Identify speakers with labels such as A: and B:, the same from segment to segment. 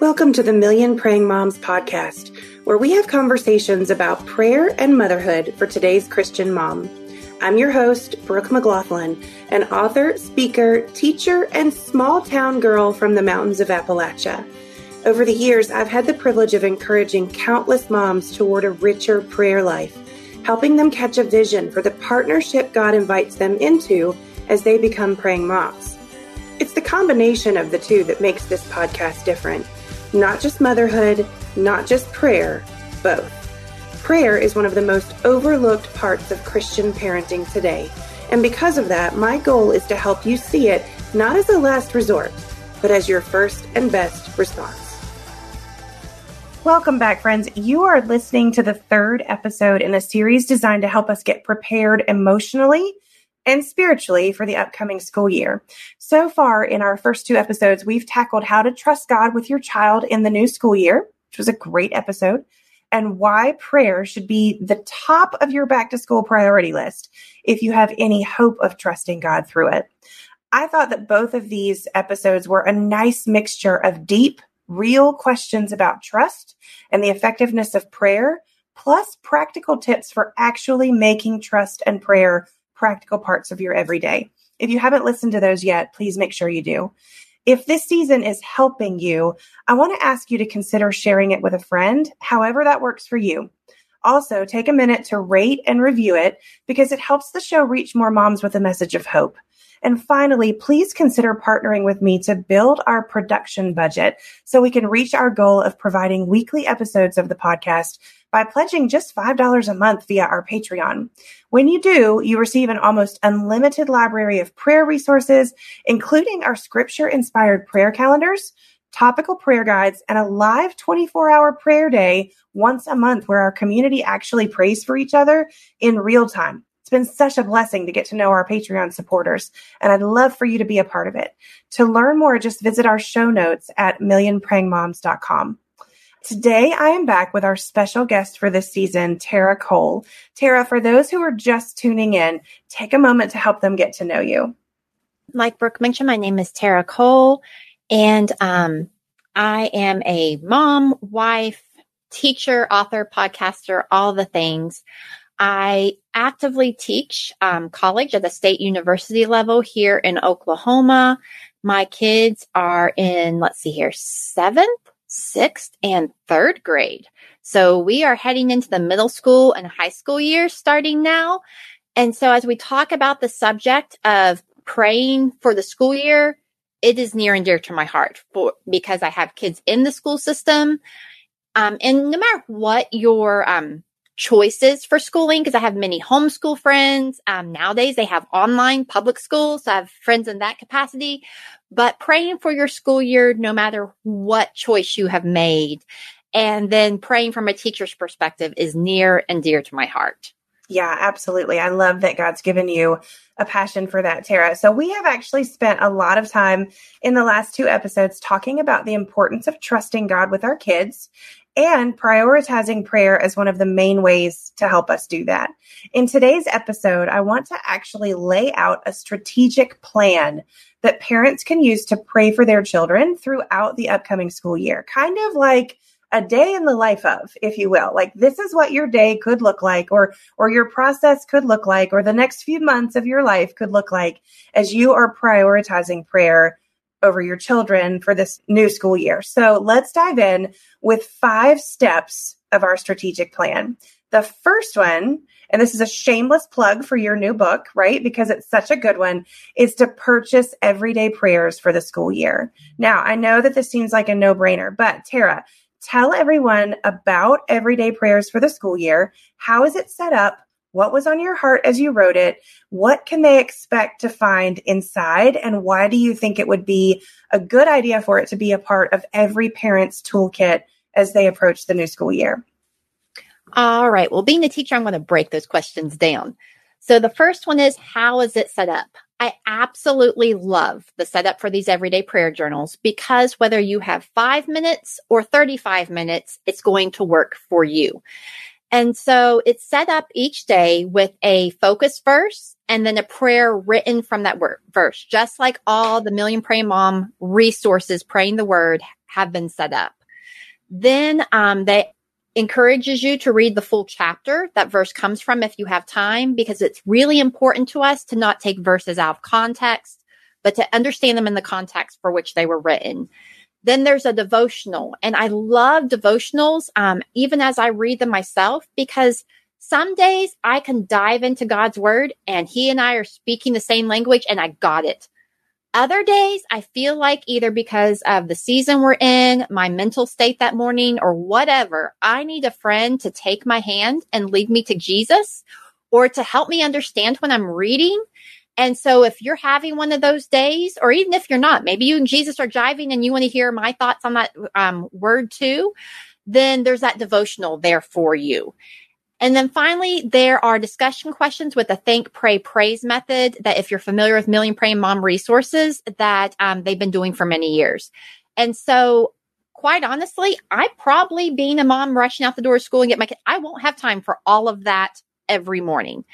A: Welcome to the Million Praying Moms podcast, where we have conversations about prayer and motherhood for today's Christian mom. I'm your host, Brooke McGlothlin, an author, speaker, teacher, and small town girl from the mountains of Appalachia. Over the years, I've had the privilege of encouraging countless moms toward a richer prayer life, helping them catch a vision for the partnership God invites them into as they become praying moms. It's the combination of the two that makes this podcast different. Not just motherhood, not just prayer, both. Prayer is one of the most overlooked parts of Christian parenting today. And because of that, my goal is to help you see it not as a last resort, but as your first and best response. Welcome back, friends. You are listening to the third episode in a series designed to help us get prepared emotionally and spiritually for the upcoming school year. So far, in our first two episodes, we've tackled how to trust God with your child in the new school year, which was a great episode, and why prayer should be the top of your back to school priority list if you have any hope of trusting God through it. I thought that both of these episodes were a nice mixture of deep, real questions about trust and the effectiveness of prayer, plus practical tips for actually making trust and prayer practical parts of your everyday. If you haven't listened to those yet, please make sure you do. If this season is helping you, I want to ask you to consider sharing it with a friend, however that works for you. Also, take a minute to rate and review it because it helps the show reach more moms with a message of hope. And finally, please consider partnering with me to build our production budget so we can reach our goal of providing weekly episodes of the podcast by pledging just $5 a month via our Patreon. When you do, you receive an almost unlimited library of prayer resources, including our scripture inspired prayer calendars, topical prayer guides, and a live 24 hour prayer day once a month where our community actually prays for each other in real time. It's been such a blessing to get to know our Patreon supporters, and I'd love for you to be a part of it. To learn more, just visit our show notes at millionprayingmoms.com. Today, I am back with our special guest for this season, Tara Cole. Tara, for those who are just tuning in, take a moment to help them get to know you.
B: Like Brooke mentioned, my name is Tara Cole, and um, I am a mom, wife, teacher, author, podcaster, all the things. I actively teach um, college at the state university level here in Oklahoma. My kids are in, let's see here, seventh sixth and third grade. So we are heading into the middle school and high school years starting now. And so as we talk about the subject of praying for the school year, it is near and dear to my heart for because I have kids in the school system. Um, and no matter what your um, choices for schooling, because I have many homeschool friends. Um, nowadays, they have online public schools. So I have friends in that capacity but praying for your school year, no matter what choice you have made. And then praying from a teacher's perspective is near and dear to my heart.
A: Yeah, absolutely. I love that God's given you a passion for that, Tara. So, we have actually spent a lot of time in the last two episodes talking about the importance of trusting God with our kids and prioritizing prayer as one of the main ways to help us do that. In today's episode, I want to actually lay out a strategic plan that parents can use to pray for their children throughout the upcoming school year. Kind of like a day in the life of, if you will. Like this is what your day could look like or or your process could look like or the next few months of your life could look like as you are prioritizing prayer over your children for this new school year. So let's dive in with five steps of our strategic plan. The first one, and this is a shameless plug for your new book, right? Because it's such a good one, is to purchase everyday prayers for the school year. Now, I know that this seems like a no brainer, but Tara, tell everyone about everyday prayers for the school year. How is it set up? What was on your heart as you wrote it? What can they expect to find inside? And why do you think it would be a good idea for it to be a part of every parent's toolkit as they approach the new school year?
B: All right. Well, being a teacher, I'm going to break those questions down. So the first one is how is it set up? I absolutely love the setup for these everyday prayer journals because whether you have five minutes or 35 minutes, it's going to work for you. And so it's set up each day with a focus verse and then a prayer written from that word, verse, just like all the Million Praying Mom resources praying the word have been set up. Then um, they encourages you to read the full chapter that verse comes from if you have time, because it's really important to us to not take verses out of context, but to understand them in the context for which they were written. Then there's a devotional, and I love devotionals, um, even as I read them myself, because some days I can dive into God's word and he and I are speaking the same language and I got it. Other days, I feel like either because of the season we're in, my mental state that morning, or whatever, I need a friend to take my hand and lead me to Jesus or to help me understand when I'm reading. And so if you're having one of those days, or even if you're not, maybe you and Jesus are jiving and you want to hear my thoughts on that um, word too, then there's that devotional there for you. And then finally, there are discussion questions with the think, pray, praise method that if you're familiar with Million Praying Mom resources that um, they've been doing for many years. And so quite honestly, I probably being a mom rushing out the door of school and get my kid, I won't have time for all of that every morning.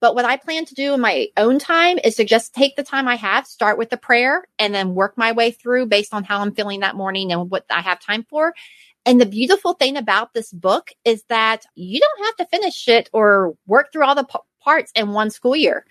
B: But what I plan to do in my own time is to just take the time I have, start with the prayer, and then work my way through based on how I'm feeling that morning and what I have time for. And the beautiful thing about this book is that you don't have to finish it or work through all the p- parts in one school year.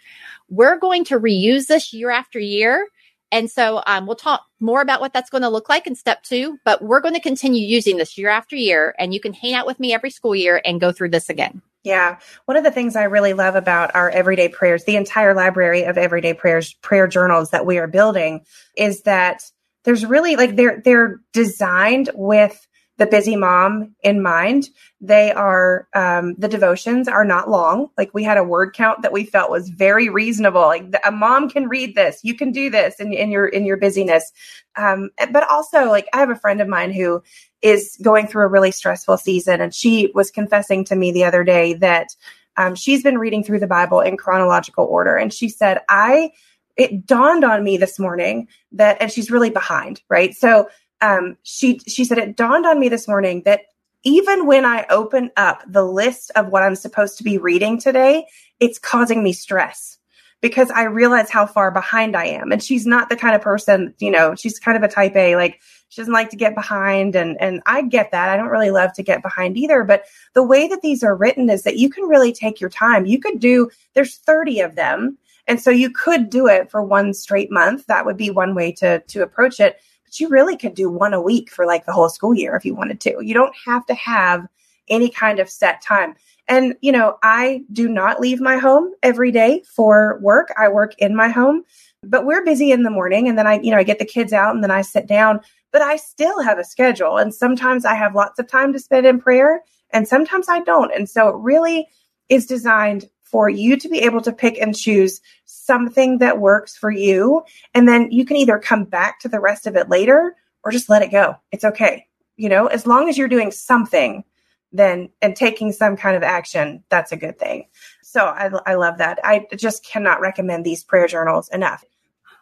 B: We're going to reuse this year after year. And so um, we'll talk more about what that's going to look like in step two, but we're going to continue using this year after year. And you can hang out with me every school year and go through this again.
A: Yeah. One of the things I really love about our everyday prayers, the entire library of everyday prayers, prayer journals that we are building is that there's really like they're they're designed with the busy mom in mind. They are, um, the devotions are not long. Like we had a word count that we felt was very reasonable. Like a mom can read this, you can do this in, in your, in your busyness. Um, but also like I have a friend of mine who is going through a really stressful season and she was confessing to me the other day that, um, she's been reading through the Bible in chronological order. And she said, I, it dawned on me this morning that, and she's really behind, right? So um, she she said it dawned on me this morning that even when I open up the list of what I'm supposed to be reading today, it's causing me stress because I realize how far behind I am. And she's not the kind of person, you know, she's kind of a type A, like she doesn't like to get behind. And, and I get that. I don't really love to get behind either. But the way that these are written is that you can really take your time. You could do, there's 30 of them. And so you could do it for one straight month. That would be one way to, to approach it But you really could do one a week for like the whole school year if you wanted to. You don't have to have any kind of set time. And, you know, I do not leave my home every day for work. I work in my home, but we're busy in the morning and then I, you know, I get the kids out and then I sit down, but I still have a schedule. And sometimes I have lots of time to spend in prayer and sometimes I don't. And so it really is designed for you to be able to pick and choose something that works for you. And then you can either come back to the rest of it later or just let it go. It's okay. You know, as long as you're doing something, then and taking some kind of action, that's a good thing. So I, I love that. I just cannot recommend these prayer journals enough.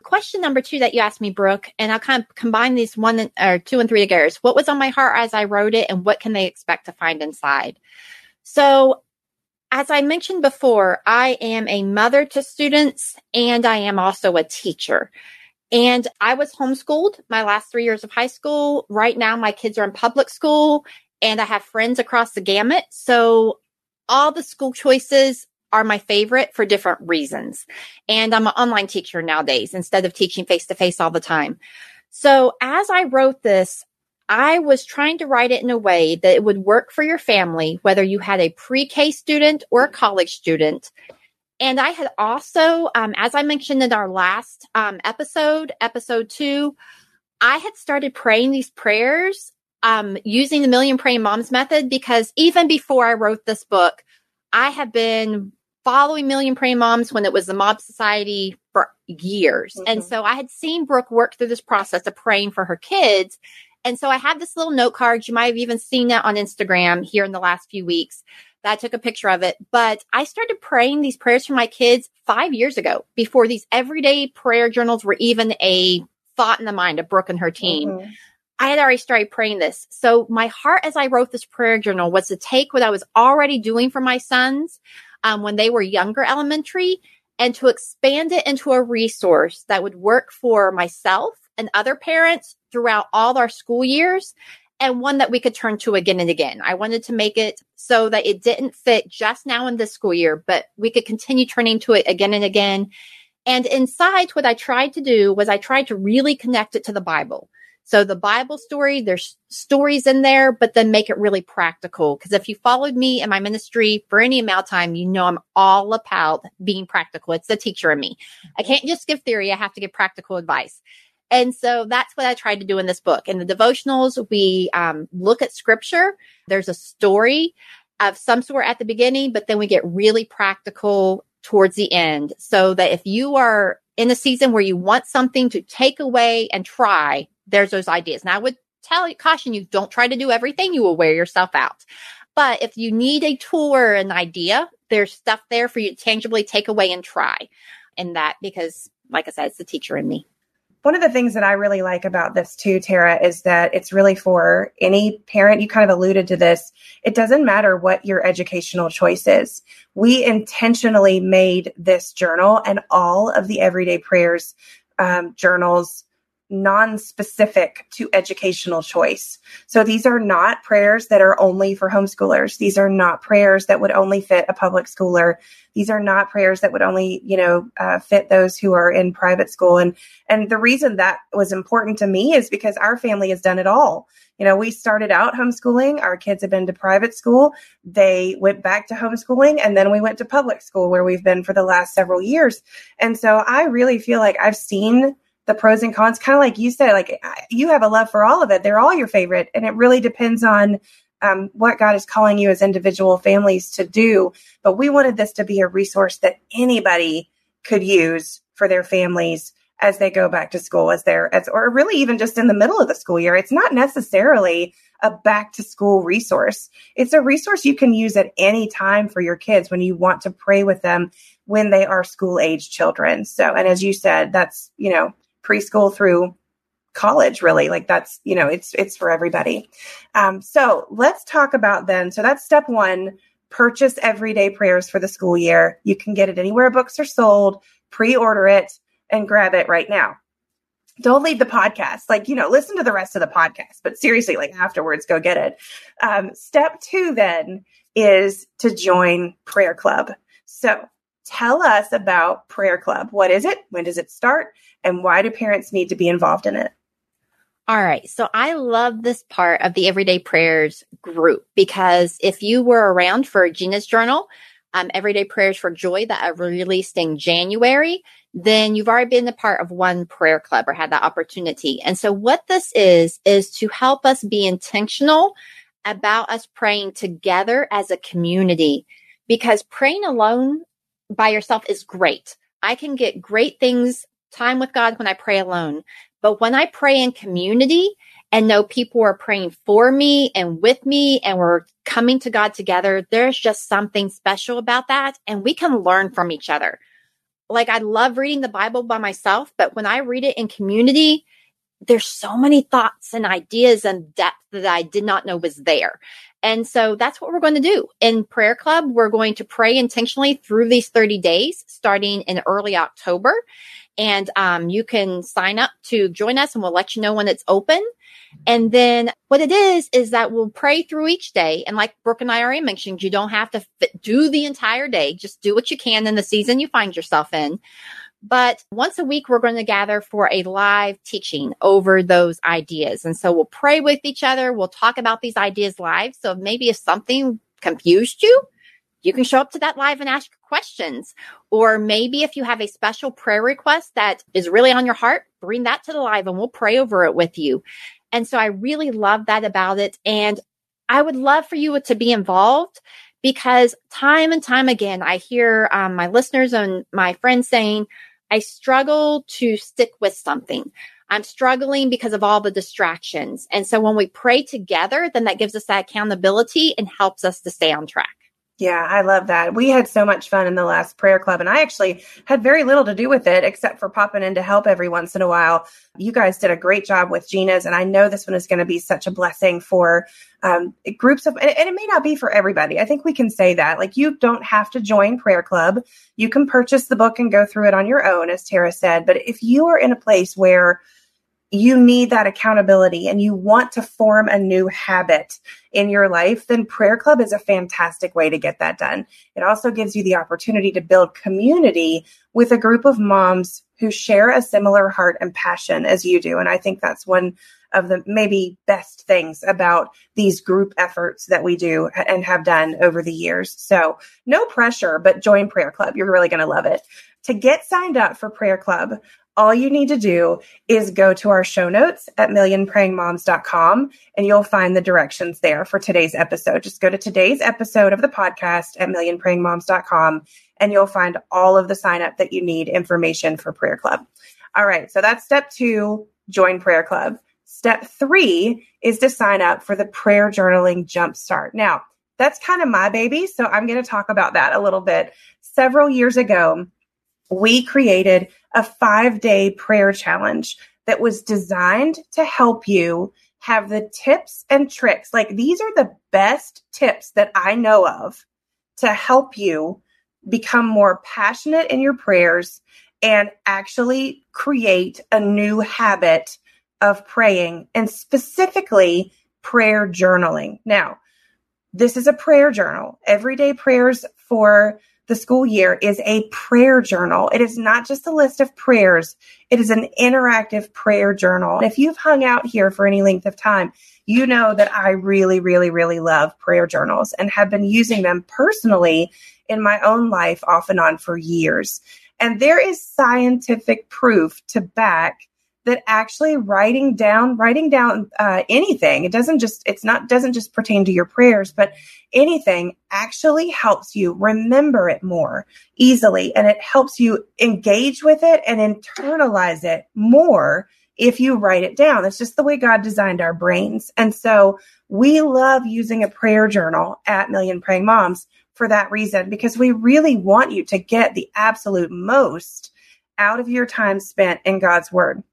B: Question number two that you asked me, Brooke, and I'll kind of combine these one or two and three together. What was on my heart as I wrote it, and what can they expect to find inside? So as I mentioned before, I am a mother to students and I am also a teacher. And I was homeschooled my last three years of high school. Right now, my kids are in public school and I have friends across the gamut. So all the school choices are my favorite for different reasons. And I'm an online teacher nowadays instead of teaching face to face all the time. So as I wrote this, I was trying to write it in a way that it would work for your family, whether you had a pre K student or a college student. And I had also, um, as I mentioned in our last um, episode, episode two, I had started praying these prayers um, using the Million Praying Moms method because even before I wrote this book, I have been following Million Praying Moms when it was the Mob Society for years. Mm-hmm. And so I had seen Brooke work through this process of praying for her kids. And so I have this little note card. You might have even seen that on Instagram here in the last few weeks. That I took a picture of it. But I started praying these prayers for my kids five years ago before these everyday prayer journals were even a thought in the mind of Brooke and her team. Mm-hmm. I had already started praying this. So my heart as I wrote this prayer journal was to take what I was already doing for my sons um, when they were younger elementary and to expand it into a resource that would work for myself and other parents throughout all our school years and one that we could turn to again and again. I wanted to make it so that it didn't fit just now in this school year, but we could continue turning to it again and again. And inside, what I tried to do was I tried to really connect it to the Bible. So the Bible story, there's stories in there, but then make it really practical. Because if you followed me in my ministry for any amount of time, you know I'm all about being practical. It's the teacher in me. I can't just give theory. I have to give practical advice. And so that's what I tried to do in this book. In the devotionals, we um, look at scripture. There's a story of some sort at the beginning, but then we get really practical towards the end so that if you are in a season where you want something to take away and try, there's those ideas. Now I would tell caution you, don't try to do everything. You will wear yourself out. But if you need a tool or an idea, there's stuff there for you to tangibly take away and try in that because like I said, it's the teacher in me.
A: One of the things that I really like about this too, Tara, is that it's really for any parent. You kind of alluded to this. It doesn't matter what your educational choice is. We intentionally made this journal and all of the everyday prayers um, journals non-specific to educational choice. So these are not prayers that are only for homeschoolers. These are not prayers that would only fit a public schooler. These are not prayers that would only, you know, uh, fit those who are in private school. And and the reason that was important to me is because our family has done it all. You know, we started out homeschooling. Our kids have been to private school. They went back to homeschooling and then we went to public school where we've been for the last several years. And so I really feel like I've seen the pros and cons, kind of like you said, like you have a love for all of it. They're all your favorite. And it really depends on um, what God is calling you as individual families to do. But we wanted this to be a resource that anybody could use for their families as they go back to school, as they're, as, or really even just in the middle of the school year. It's not necessarily a back to school resource. It's a resource you can use at any time for your kids when you want to pray with them when they are school age children. So, and as you said, that's, you know, preschool through college really. Like that's you know it's it's for everybody. Um, so let's talk about then so that's step one purchase everyday prayers for the school year. You can get it anywhere books are sold. Pre-order it and grab it right now. Don't leave the podcast. Like you know listen to the rest of the podcast but seriously like afterwards go get it. Um, step two then is to join prayer club. So tell us about prayer club what is it when does it start and why do parents need to be involved in it?
B: All right. So I love this part of the Everyday Prayers group because if you were around for Gina's Journal, um, Everyday Prayers for Joy that I released in January, then you've already been a part of one prayer club or had that opportunity. And so what this is, is to help us be intentional about us praying together as a community because praying alone by yourself is great. I can get great things time with God when I pray alone. But when I pray in community and know people are praying for me and with me and we're coming to God together, there's just something special about that. And we can learn from each other. Like I love reading the Bible by myself, but when I read it in community, there's so many thoughts and ideas and depth that I did not know was there. And so that's what we're going to do. In Prayer Club, we're going to pray intentionally through these 30 days, starting in early October. And um, you can sign up to join us and we'll let you know when it's open. And then what it is, is that we'll pray through each day. And like Brooke and I already mentioned, you don't have to fit, do the entire day. Just do what you can in the season you find yourself in. But once a week, we're going to gather for a live teaching over those ideas. And so we'll pray with each other. We'll talk about these ideas live. So maybe if something confused you, you can show up to that live and ask questions. Or maybe if you have a special prayer request that is really on your heart, bring that to the live and we'll pray over it with you. And so I really love that about it. And I would love for you to be involved because time and time again, I hear um, my listeners and my friends saying, I struggle to stick with something. I'm struggling because of all the distractions. And so when we pray together, then that gives us that accountability and helps us to stay on track.
A: Yeah, I love that. We had so much fun in the last prayer club, and I actually had very little to do with it except for popping in to help every once in a while. You guys did a great job with Gina's, and I know this one is going to be such a blessing for um, groups of, and it may not be for everybody. I think we can say that. Like, you don't have to join prayer club. You can purchase the book and go through it on your own, as Tara said. But if you are in a place where you need that accountability and you want to form a new habit in your life, then Prayer Club is a fantastic way to get that done. It also gives you the opportunity to build community with a group of moms who share a similar heart and passion as you do. And I think that's one of the maybe best things about these group efforts that we do and have done over the years. So no pressure, but join Prayer Club. You're really going to love it. To get signed up for Prayer Club, all you need to do is go to our show notes at millionprayingmoms.com and you'll find the directions there for today's episode. Just go to today's episode of the podcast at millionprayingmoms.com and you'll find all of the sign up that you need information for prayer club. All right. So that's step two, join prayer club. Step three is to sign up for the prayer journaling jumpstart. Now that's kind of my baby. So I'm going to talk about that a little bit. Several years ago, we created a five day prayer challenge that was designed to help you have the tips and tricks. Like these are the best tips that I know of to help you become more passionate in your prayers and actually create a new habit of praying and specifically prayer journaling. Now, this is a prayer journal, everyday prayers for the school year is a prayer journal. It is not just a list of prayers. It is an interactive prayer journal. If you've hung out here for any length of time, you know that I really, really, really love prayer journals and have been using them personally in my own life off and on for years. And there is scientific proof to back that actually writing down writing down uh, anything it doesn't just it's not doesn't just pertain to your prayers but anything actually helps you remember it more easily and it helps you engage with it and internalize it more if you write it down. It's just the way god designed our brains. And so we love using a prayer journal at million praying moms for that reason because we really want you to get the absolute most out of your time spent in god's word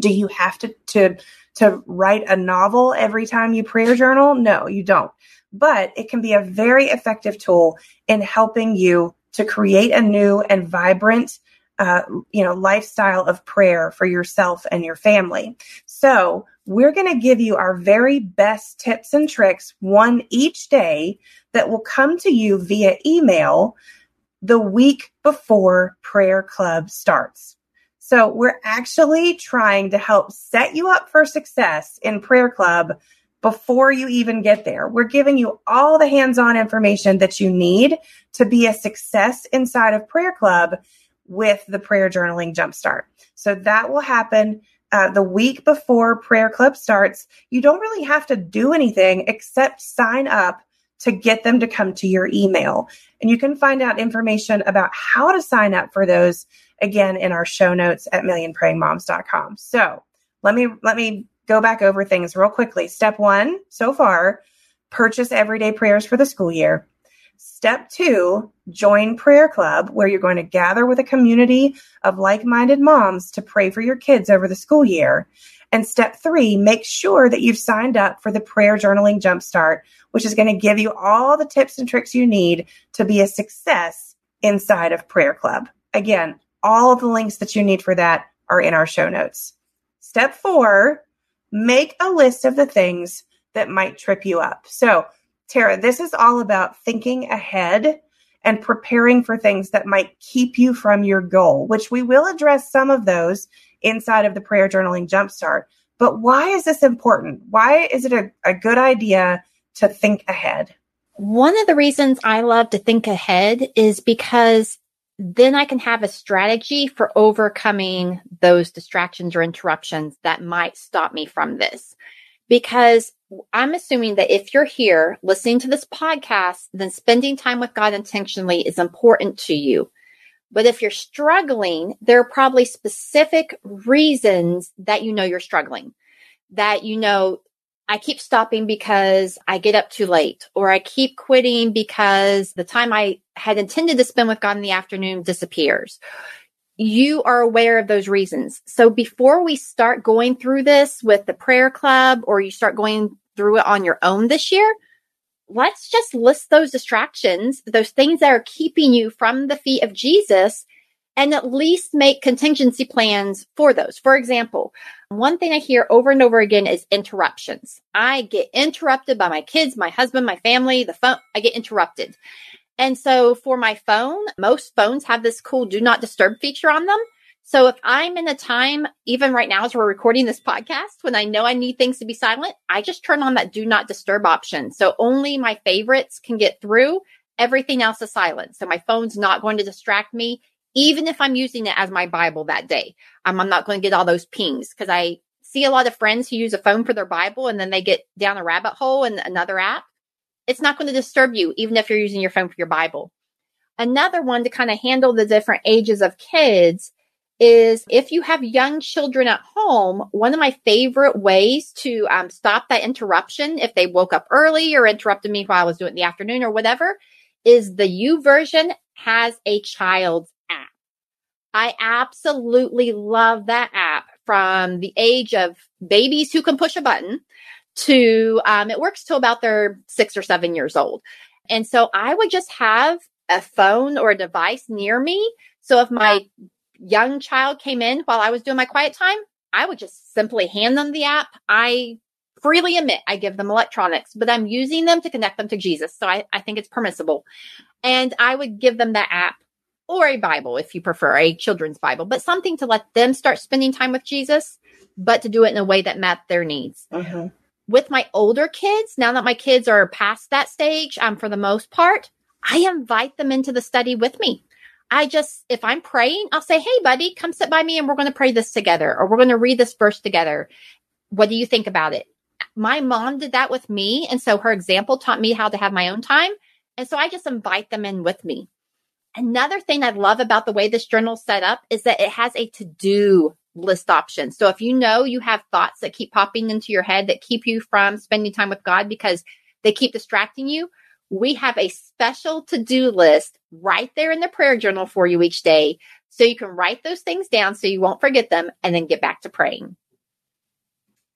A: do you have to to to write a novel every time you prayer journal? No, you don't. But it can be a very effective tool in helping you to create a new and vibrant uh, you know lifestyle of prayer for yourself and your family so we're going to give you our very best tips and tricks one each day that will come to you via email the week before prayer club starts so we're actually trying to help set you up for success in prayer club before you even get there. We're giving you all the hands on information that you need to be a success inside of prayer club with the prayer journaling jumpstart. So that will happen uh, the week before prayer club starts. You don't really have to do anything except sign up to get them to come to your email. And you can find out information about how to sign up for those again in our show notes at millionprayingmoms.com. So let me let me go back over things real quickly. Step one so far, purchase everyday prayers for the school year. Step two, join prayer club where you're going to gather with a community of like-minded moms to pray for your kids over the school year. And step three, make sure that you've signed up for the prayer journaling jumpstart, which is going to give you all the tips and tricks you need to be a success inside of prayer club. Again, all the links that you need for that are in our show notes. Step four, make a list of the things that might trip you up. So, Tara, this is all about thinking ahead and preparing for things that might keep you from your goal, which we will address some of those inside of the prayer journaling jumpstart. But why is this important? Why is it a, a good idea to think ahead?
B: One of the reasons I love to think ahead is because then I can have a strategy for overcoming those distractions or interruptions that might stop me from this. Because I'm assuming that if you're here listening to this podcast, then spending time with God intentionally is important to you. But if you're struggling, there are probably specific reasons that you know you're struggling, that you know I keep stopping because I get up too late, or I keep quitting because the time I had intended to spend with God in the afternoon disappears. You are aware of those reasons. So before we start going through this with the prayer club or you start going through it on your own this year, let's just list those distractions, those things that are keeping you from the feet of Jesus and at least make contingency plans for those. For example, one thing I hear over and over again is interruptions. I get interrupted by my kids, my husband, my family, the phone. I get interrupted. And so for my phone, most phones have this cool do not disturb feature on them. So if I'm in a time, even right now as we're recording this podcast, when I know I need things to be silent, I just turn on that do not disturb option. So only my favorites can get through. Everything else is silent. So my phone's not going to distract me even if I'm using it as my Bible that day. I'm not going to get all those pings because I see a lot of friends who use a phone for their Bible and then they get down a rabbit hole in another app. It's not going to disturb you, even if you're using your phone for your Bible. Another one to kind of handle the different ages of kids is if you have young children at home, one of my favorite ways to um, stop that interruption, if they woke up early or interrupted me while I was doing it in the afternoon or whatever, is the U YouVersion has a child's app. I absolutely love that app from the age of babies who can push a button to um, it works till about they're six or seven years old. And so I would just have a phone or a device near me. So if my young child came in while I was doing my quiet time, I would just simply hand them the app. I freely admit I give them electronics, but I'm using them to connect them to Jesus. So I, I think it's permissible. And I would give them the app or a Bible if you prefer, a children's Bible, but something to let them start spending time with Jesus, but to do it in a way that met their needs. Mm-hmm. With my older kids, now that my kids are past that stage, um, for the most part, I invite them into the study with me. I just, if I'm praying, I'll say, Hey, buddy, come sit by me and we're going to pray this together, or we're going to read this verse together. What do you think about it? My mom did that with me. And so her example taught me how to have my own time. And so I just invite them in with me. Another thing I love about the way this journal is set up is that it has a to do list option. So if you know you have thoughts that keep popping into your head that keep you from spending time with God because they keep distracting you, we have a special to do list right there in the prayer journal for you each day. So you can write those things down so you won't forget them and then get back to praying.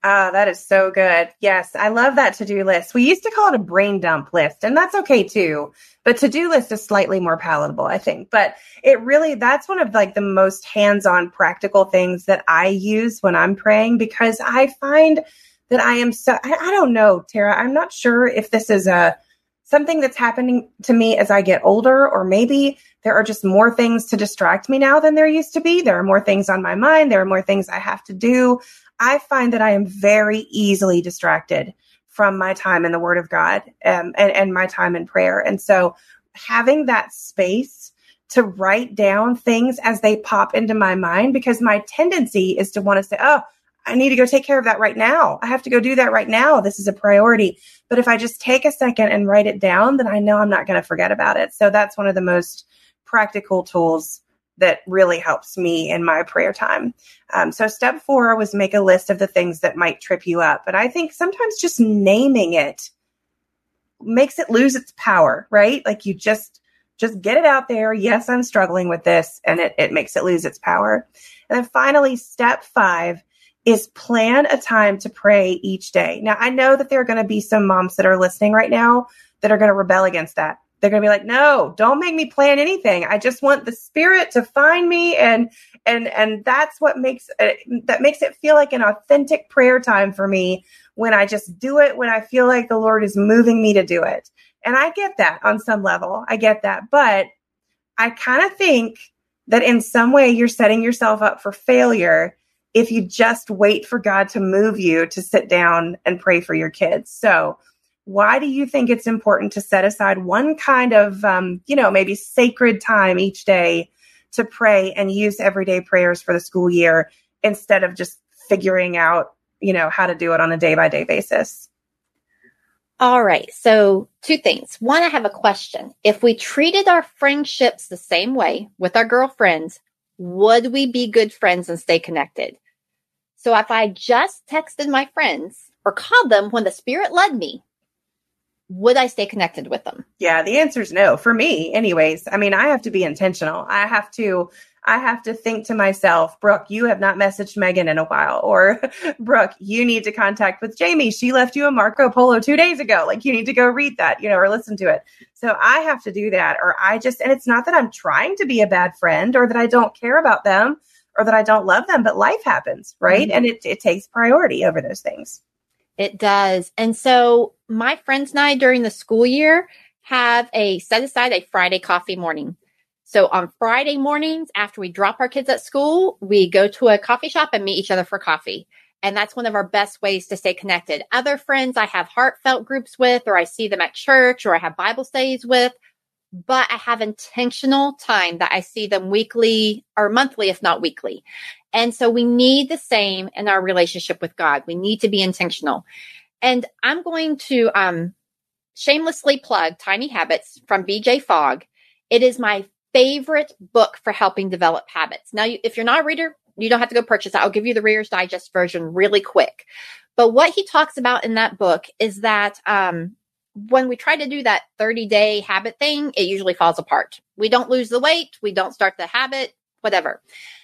A: Ah, that is so good. Yes, I love that to do list. We used to call it a brain dump list, and that's okay too. But to do list is slightly more palatable, I think. But it really, that's one of like the most hands on practical things that I use when I'm praying because I find that I am so, I, I don't know, Tara, I'm not sure if this is a, something that's happening to me as I get older, or maybe there are just more things to distract me now than there used to be. There are more things on my mind. There are more things I have to do. I find that I am very easily distracted from my time in the Word of God um, and, and my time in prayer. And so having that space to write down things as they pop into my mind, because my tendency is to want to say, oh, I need to go take care of that right now. I have to go do that right now. This is a priority. But if I just take a second and write it down, then I know I'm not going to forget about it. So that's one of the most practical tools that really helps me in my prayer time. Um, so step four was make a list of the things that might trip you up. But I think sometimes just naming it makes it lose its power, right? Like you just just get it out there. Yes, I'm struggling with this, and it, it makes it lose its power. And then finally, step five is plan a time to pray each day. Now, I know that there are going to be some moms that are listening right now that are going to rebel against that. They're going to be like no don't make me plan anything. I just want the spirit to find me and and and that's what makes it, uh, that makes it feel like an authentic prayer time for me when i just do it when i feel like the lord is moving me to do it. And i get that on some level. I get that. But i kind of think that in some way you're setting yourself up for failure if you just wait for god to move you to sit down and pray for your kids so why do you think it's important to set aside one kind of, um, you know, maybe sacred time each day to pray and use everyday prayers for the school year instead of just figuring out, you know, how to do it on a day by day basis?
B: All right. So, two things. One, I have a question. If we treated our friendships the same way with our girlfriends, would we be good friends and stay connected? So, if I just texted my friends or called them when the Spirit led me, would I stay connected with them?
A: Yeah, the answer is no. For me, anyways. I mean, I have to be intentional. I have to I have to think to myself, Brooke, you have not messaged Megan in a while. Or Brooke, you need to contact with Jamie. She left you a Marco Polo two days ago. Like you need to go read that, you know, or listen to it. So I have to do that. Or I just, and it's not that I'm trying to be a bad friend or that I don't care about them or that I don't love them, but life happens, right? Mm-hmm. And it, it takes priority over those things.
B: It does. And so my friends and I during the school year have a set aside a Friday coffee morning. So on Friday mornings, after we drop our kids at school, we go to a coffee shop and meet each other for coffee. And that's one of our best ways to stay connected. Other friends I have heartfelt groups with, or I see them at church, or I have Bible studies with, but I have intentional time that I see them weekly or monthly, if not weekly. And so we need the same in our relationship with God. We need to be intentional. And I'm going to um, shamelessly plug Tiny Habits from BJ Fogg. It is my favorite book for helping develop habits. Now, if you're not a reader, you don't have to go purchase it. I'll give you the Reader's Digest version really quick. But what he talks about in that book is that um, when we try to do that 30 day habit thing, it usually falls apart. We don't lose the weight, we don't start the habit, whatever.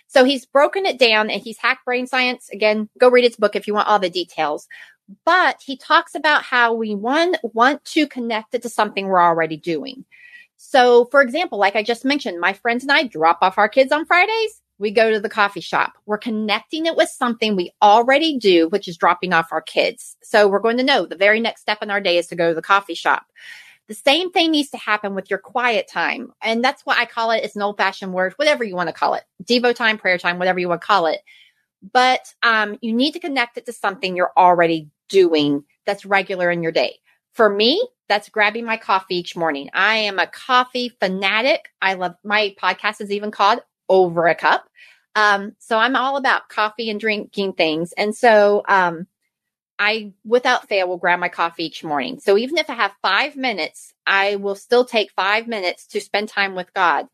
B: So he's broken it down and he's hacked brain science. Again, go read his book if you want all the details. But he talks about how we one want to connect it to something we're already doing. So, for example, like I just mentioned, my friends and I drop off our kids on Fridays. We go to the coffee shop. We're connecting it with something we already do, which is dropping off our kids. So we're going to know the very next step in our day is to go to the coffee shop. The same thing needs to happen with your quiet time. And that's what I call it. It's an old fashioned word, whatever you want to call it. Devo time, prayer time, whatever you want to call it. But um, you need to connect it to something you're already doing that's regular in your day. For me, that's grabbing my coffee each morning. I am a coffee fanatic. I love my podcast is even called Over a Cup. Um, so I'm all about coffee and drinking things. And so, um, I, without fail, will grab my coffee each morning. So even if I have five minutes, I will still take five minutes to spend time with God.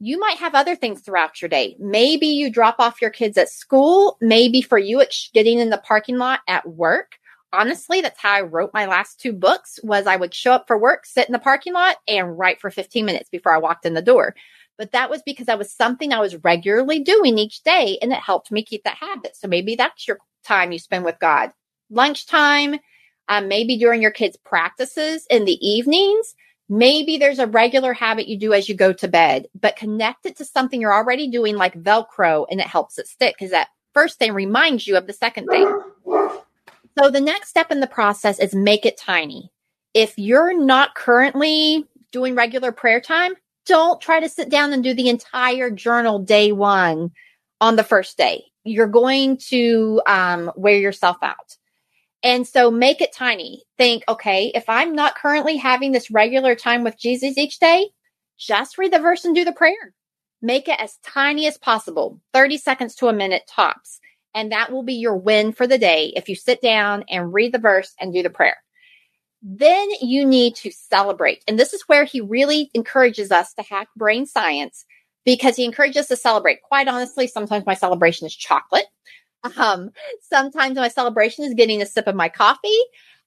B: You might have other things throughout your day. Maybe you drop off your kids at school. Maybe for you, it's getting in the parking lot at work honestly, that's how I wrote my last two books was I would show up for work, sit in the parking lot and write for 15 minutes before I walked in the door. But that was because that was something I was regularly doing each day and it helped me keep that habit. So maybe that's your time you spend with God. Lunchtime, um, maybe during your kids' practices in the evenings. Maybe there's a regular habit you do as you go to bed, but connect it to something you're already doing like Velcro and it helps it stick because that first thing reminds you of the second thing. So the next step in the process is make it tiny. If you're not currently doing regular prayer time, don't try to sit down and do the entire journal day one on the first day. You're going to um, wear yourself out. And so make it tiny. Think, okay, if I'm not currently having this regular time with Jesus each day, just read the verse and do the prayer. Make it as tiny as possible, 30 seconds to a minute tops. And that will be your win for the day if you sit down and read the verse and do the prayer. Then you need to celebrate. And this is where he really encourages us to hack brain science because he encourages us to celebrate. Quite honestly, sometimes my celebration is chocolate. Um, sometimes my celebration is getting a sip of my coffee.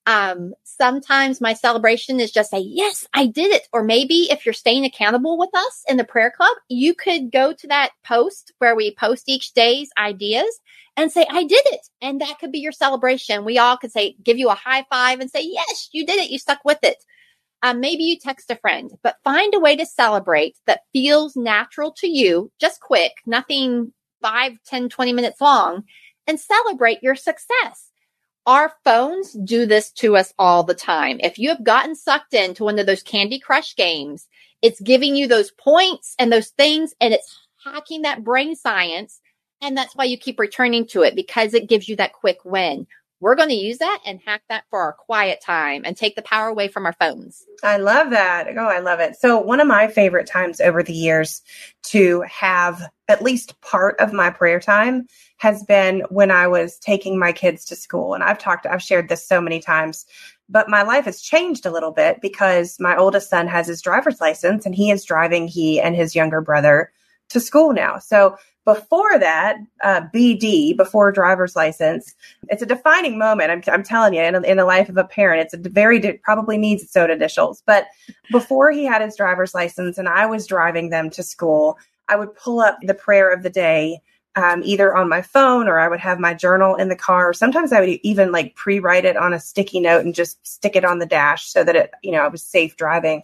B: Um, sometimes my celebration is just say, yes, I did it. Or maybe if you're staying accountable with us in the prayer club, you could go to that post where we post each day's ideas and say, I did it. And that could be your celebration. We all could say, give you a high five and say, yes, you did it. You stuck with it. Um, maybe you text a friend, but find a way to celebrate that feels natural to you, just quick, nothing 5, 10, 20 minutes long, and celebrate your success. Our phones do this to us all the time. If you have gotten sucked into one of those Candy Crush games, it's giving you those points and those things, and it's hacking that brain science. And that's why you keep returning to it because it gives you that quick win. We're going to use that and hack that for our quiet time and take the power away from our phones.
A: I love that. Oh, I love it. So, one of my favorite times over the years to have at least part of my prayer time has been when I was taking my kids to school. And I've talked, I've shared this so many times, but my life has changed a little bit because my oldest son has his driver's license and he is driving he and his younger brother to school now. So before that, uh, BD, before driver's license, it's a defining moment. I'm, I'm telling you, in, in the life of a parent, it's a very, probably needs its own initials. But before he had his driver's license and I was driving them to school, I would pull up the prayer of the day um, either on my phone or I would have my journal in the car. Sometimes I would even like pre write it on a sticky note and just stick it on the dash so that it, you know, I was safe driving.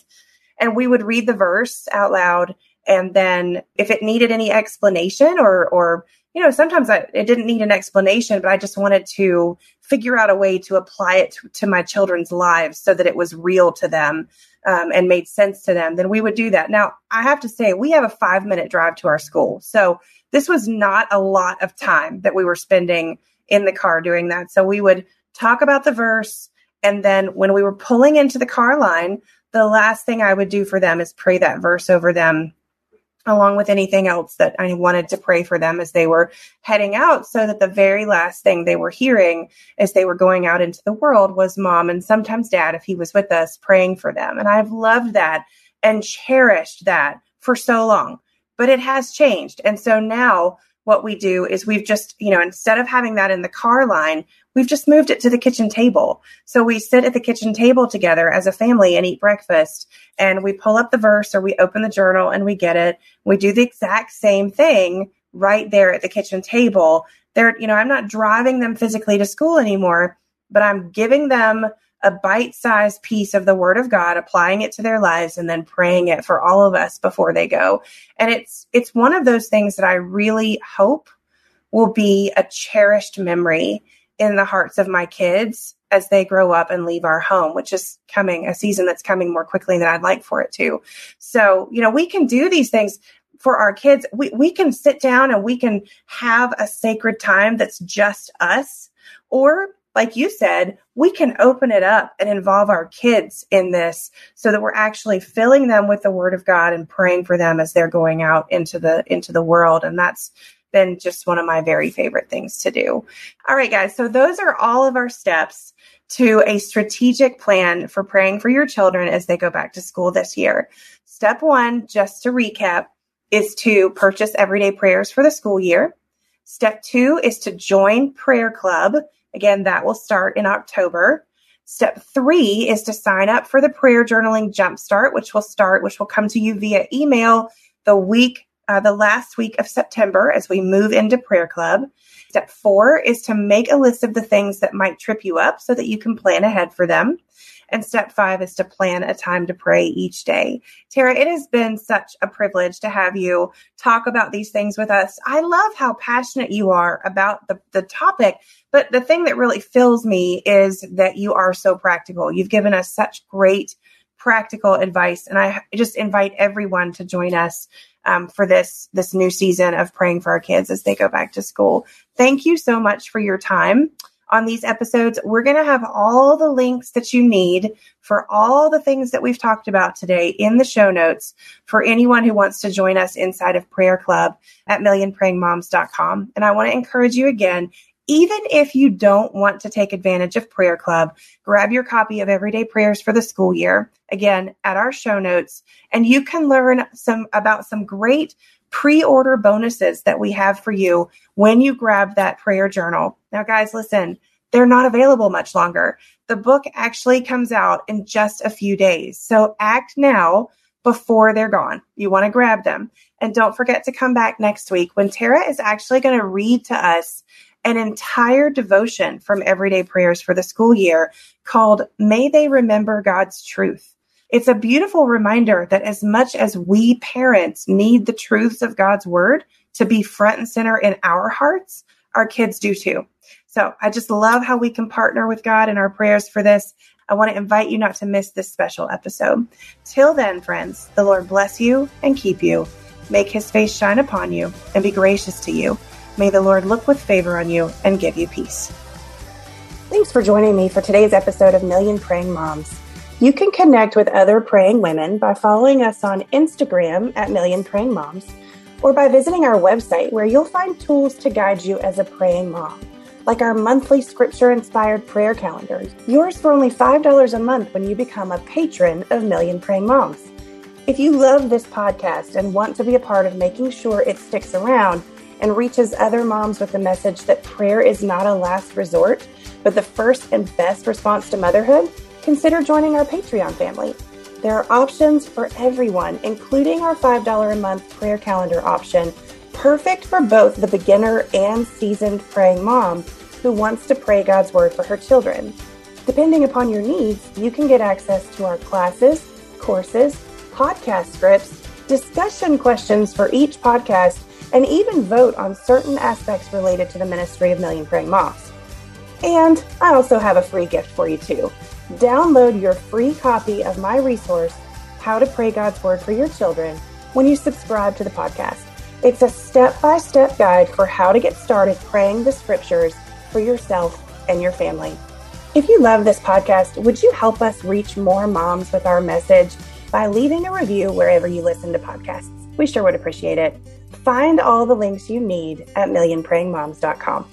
A: And we would read the verse out loud. And then if it needed any explanation or, or, you know, sometimes I, it didn't need an explanation, but I just wanted to figure out a way to apply it to, to my children's lives so that it was real to them um, and made sense to them, then we would do that. Now, I have to say, we have a five minute drive to our school. So this was not a lot of time that we were spending in the car doing that. So we would talk about the verse. And then when we were pulling into the car line, the last thing I would do for them is pray that verse over them along with anything else that I wanted to pray for them as they were heading out so that the very last thing they were hearing as they were going out into the world was mom and sometimes dad, if he was with us, praying for them. And I've loved that and cherished that for so long, but it has changed. And so now what we do is we've just, you know, instead of having that in the car line, we've just moved it to the kitchen table. So we sit at the kitchen table together as a family and eat breakfast and we pull up the verse or we open the journal and we get it. We do the exact same thing right there at the kitchen table. They're, you know, I'm not driving them physically to school anymore, but I'm giving them a bite sized piece of the word of God, applying it to their lives and then praying it for all of us before they go. And it's, it's one of those things that I really hope will be a cherished memory in the hearts of my kids as they grow up and leave our home, which is coming a season that's coming more quickly than I'd like for it to. So, you know, we can do these things for our kids. We, we can sit down and we can have a sacred time that's just us. Or like you said, we can open it up and involve our kids in this so that we're actually filling them with the word of God and praying for them as they're going out into the into the world and that's been just one of my very favorite things to do. All right guys, so those are all of our steps to a strategic plan for praying for your children as they go back to school this year. Step 1, just to recap, is to purchase everyday prayers for the school year. Step 2 is to join prayer club Again, that will start in October. Step three is to sign up for the prayer journaling jumpstart, which will start, which will come to you via email the week, uh, the last week of September as we move into prayer club. Step four is to make a list of the things that might trip you up so that you can plan ahead for them. And step five is to plan a time to pray each day. Tara, it has been such a privilege to have you talk about these things with us. I love how passionate you are about the, the topic, but the thing that really fills me is that you are so practical. You've given us such great practical advice. And I just invite everyone to join us um, for this this new season of praying for our kids as they go back to school. Thank you so much for your time on these episodes. We're going to have all the links that you need for all the things that we've talked about today in the show notes for anyone who wants to join us inside of Prayer Club at millionprayingmoms.com. And I want to encourage you again, even if you don't want to take advantage of Prayer Club, grab your copy of Everyday Prayers for the School Year, again, at our show notes, and you can learn some about some great pre-order bonuses that we have for you when you grab that prayer journal. Now, guys, listen, they're not available much longer. The book actually comes out in just a few days. So act now before they're gone. You want to grab them. And don't forget to come back next week when Tara is actually going to read to us an entire devotion from Everyday Prayers for the school year called May They Remember God's Truth. It's a beautiful reminder that as much as we parents need the truths of God's word to be front and center in our hearts, our kids do too. So I just love how we can partner with God in our prayers for this. I want to invite you not to miss this special episode. Till then, friends, the Lord bless you and keep you, make his face shine upon you, and be gracious to you. May the Lord look with favor on you and give you peace. Thanks for joining me for today's episode of Million Praying Moms. You can connect with other praying women by following us on Instagram at Million Praying Moms or by visiting our website where you'll find tools to guide you as a praying mom, like our monthly scripture inspired prayer calendars, yours for only $5 a month when you become a patron of Million Praying Moms. If you love this podcast and want to be a part of making sure it sticks around, and reaches other moms with the message that prayer is not a last resort, but the first and best response to motherhood, consider joining our Patreon family. There are options for everyone, including our $5 a month prayer calendar option, perfect for both the beginner and seasoned praying mom who wants to pray God's word for her children. Depending upon your needs, you can get access to our classes, courses, podcast scripts, discussion questions for each podcast, and even vote on certain aspects related to the ministry of Million Praying Moms. And I also have a free gift for you too. Download your free copy of my resource, How to Pray God's Word for Your Children, when you subscribe to the podcast. It's a step by step guide for how to get started praying the scriptures for yourself and your family. If you love this podcast, would you help us reach more moms with our message by leaving a review wherever you listen to podcasts? We sure would appreciate it. Find all the links you need at millionprayingmoms.com.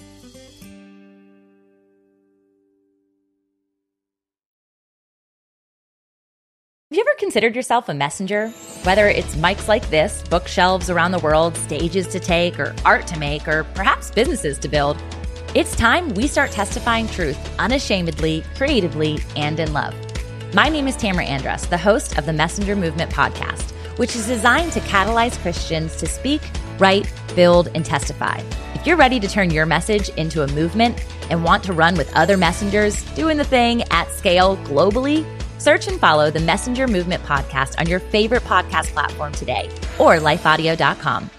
C: Have you ever considered yourself a messenger? Whether it's mics like this, bookshelves around the world, stages to take, or art to make, or perhaps businesses to build, it's time we start testifying truth unashamedly, creatively, and in love. My name is Tamara Andress, the host of the Messenger Movement podcast, which is designed to catalyze Christians to speak, write, build, and testify. If you're ready to turn your message into a movement and want to run with other messengers doing the thing at scale globally, search and follow the Messenger Movement podcast on your favorite podcast platform today or lifeaudio.com.